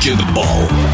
баскетбол.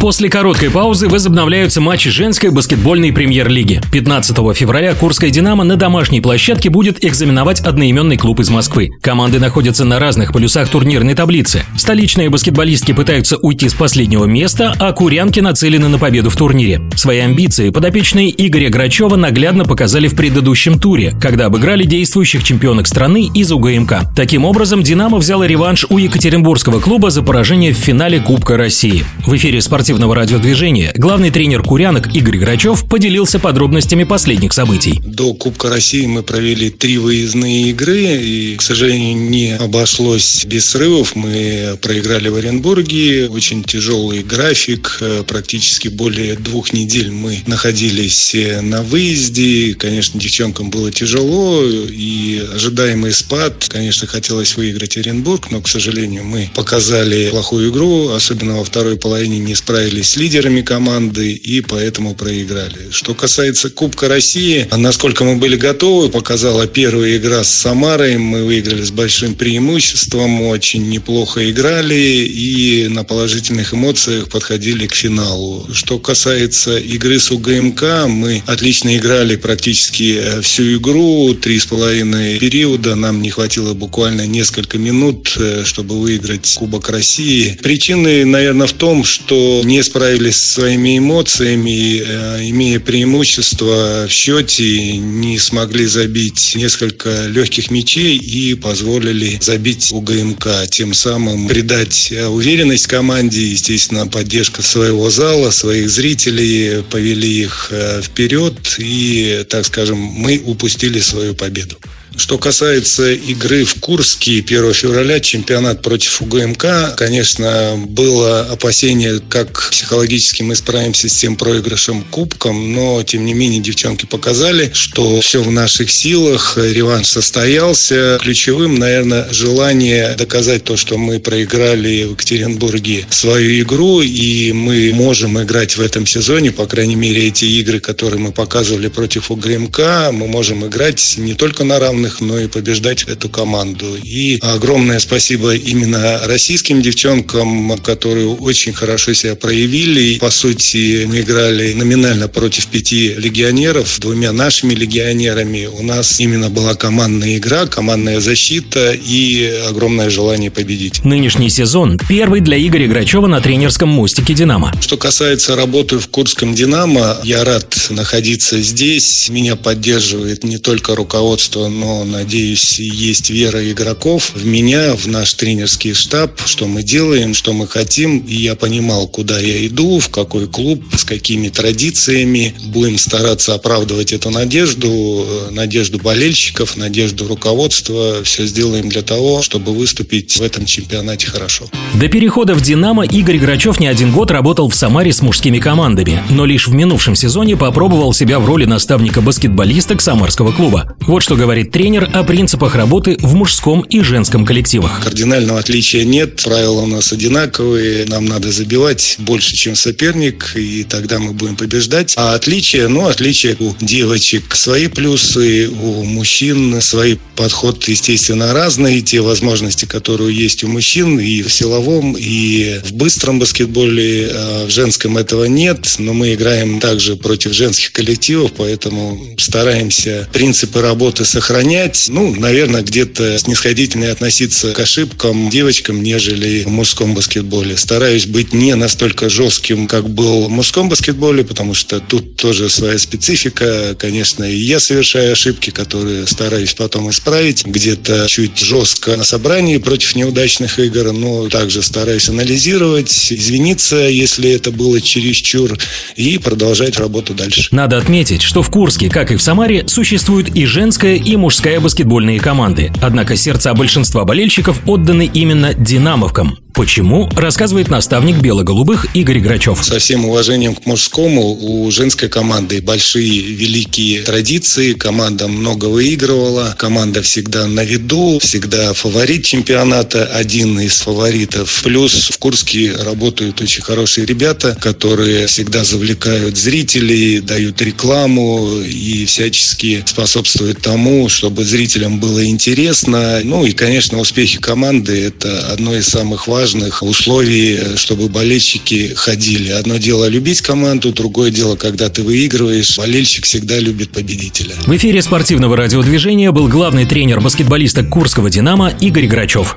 После короткой паузы возобновляются матчи женской баскетбольной премьер-лиги. 15 февраля Курская «Динамо» на домашней площадке будет экзаменовать одноименный клуб из Москвы. Команды находятся на разных полюсах турнирной таблицы. Столичные баскетболистки пытаются уйти с последнего места, а курянки нацелены на победу в турнире. Свои амбиции подопечные Игоря Грачева наглядно показали в предыдущем туре, когда обыграли действующих чемпионок страны из УГМК. Таким образом, «Динамо» взяла реванш у Екатеринбургского клуба за поражение в финале Кубка России. В эфире спортивного спортивного радиодвижения главный тренер «Курянок» Игорь Грачев поделился подробностями последних событий. До Кубка России мы провели три выездные игры, и, к сожалению, не обошлось без срывов. Мы проиграли в Оренбурге, очень тяжелый график, практически более двух недель мы находились на выезде. Конечно, девчонкам было тяжело, и ожидаемый спад, конечно, хотелось выиграть Оренбург, но, к сожалению, мы показали плохую игру, особенно во второй половине не справились справились с лидерами команды и поэтому проиграли. Что касается Кубка России, насколько мы были готовы, показала первая игра с Самарой. Мы выиграли с большим преимуществом, очень неплохо играли и на положительных эмоциях подходили к финалу. Что касается игры с УГМК, мы отлично играли практически э, всю игру, три с половиной периода. Нам не хватило буквально несколько минут, э, чтобы выиграть Кубок России. Причины, наверное, в том, что не справились со своими эмоциями, э, имея преимущество в счете, не смогли забить несколько легких мячей и позволили забить у ГМК, тем самым придать э, уверенность команде, естественно, поддержка своего зала, своих зрителей, повели их э, вперед. И, так скажем, мы упустили свою победу. Что касается игры в Курске 1 февраля, чемпионат против УГМК, конечно, было опасение, как психологически мы справимся с тем проигрышем кубком, но, тем не менее, девчонки показали, что все в наших силах, реванш состоялся. Ключевым, наверное, желание доказать то, что мы проиграли в Екатеринбурге свою игру, и мы можем играть в этом сезоне, по крайней мере, эти игры, которые мы показывали против УГМК, мы можем играть не только на равных сильных, но и побеждать эту команду. И огромное спасибо именно российским девчонкам, которые очень хорошо себя проявили. По сути, мы играли номинально против пяти легионеров, двумя нашими легионерами. У нас именно была командная игра, командная защита и огромное желание победить. Нынешний сезон первый для Игоря Грачева на тренерском мостике «Динамо». Что касается работы в Курском «Динамо», я рад находиться здесь. Меня поддерживает не только руководство, но надеюсь, есть вера игроков в меня, в наш тренерский штаб, что мы делаем, что мы хотим. И я понимал, куда я иду, в какой клуб, с какими традициями. Будем стараться оправдывать эту надежду, надежду болельщиков, надежду руководства. Все сделаем для того, чтобы выступить в этом чемпионате хорошо. До перехода в «Динамо» Игорь Грачев не один год работал в Самаре с мужскими командами, но лишь в минувшем сезоне попробовал себя в роли наставника баскетболисток самарского клуба. Вот что говорит тренер о принципах работы в мужском и женском коллективах. Кардинального отличия нет, правила у нас одинаковые, нам надо забивать больше, чем соперник, и тогда мы будем побеждать. А отличия, ну, отличия у девочек свои плюсы, у мужчин свои подход, естественно, разный. Те возможности, которые есть у мужчин и в силовом, и в быстром баскетболе, а в женском этого нет, но мы играем также против женских коллективов, поэтому стараемся принципы работы сохранять понять, ну, наверное, где-то снисходительнее относиться к ошибкам девочкам, нежели в мужском баскетболе. Стараюсь быть не настолько жестким, как был в мужском баскетболе, потому что тут тоже своя специфика. Конечно, и я совершаю ошибки, которые стараюсь потом исправить. Где-то чуть жестко на собрании против неудачных игр, но также стараюсь анализировать, извиниться, если это было чересчур, и продолжать работу дальше. Надо отметить, что в Курске, как и в Самаре, существует и женская, и мужская баскетбольные команды. Однако сердца большинства болельщиков отданы именно «Динамовкам». Почему, рассказывает наставник бело-голубых Игорь Грачев. Со всем уважением к мужскому, у женской команды большие великие традиции. Команда много выигрывала, команда всегда на виду, всегда фаворит чемпионата, один из фаворитов. Плюс в Курске работают очень хорошие ребята, которые всегда завлекают зрителей, дают рекламу и всячески способствуют тому, чтобы зрителям было интересно. Ну и, конечно, успехи команды – это одно из самых важных условий, чтобы болельщики ходили. Одно дело любить команду, другое дело, когда ты выигрываешь. Болельщик всегда любит победителя. В эфире спортивного радиодвижения был главный тренер баскетболиста Курского «Динамо» Игорь Грачев.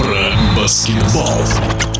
Про баскетбол.